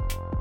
you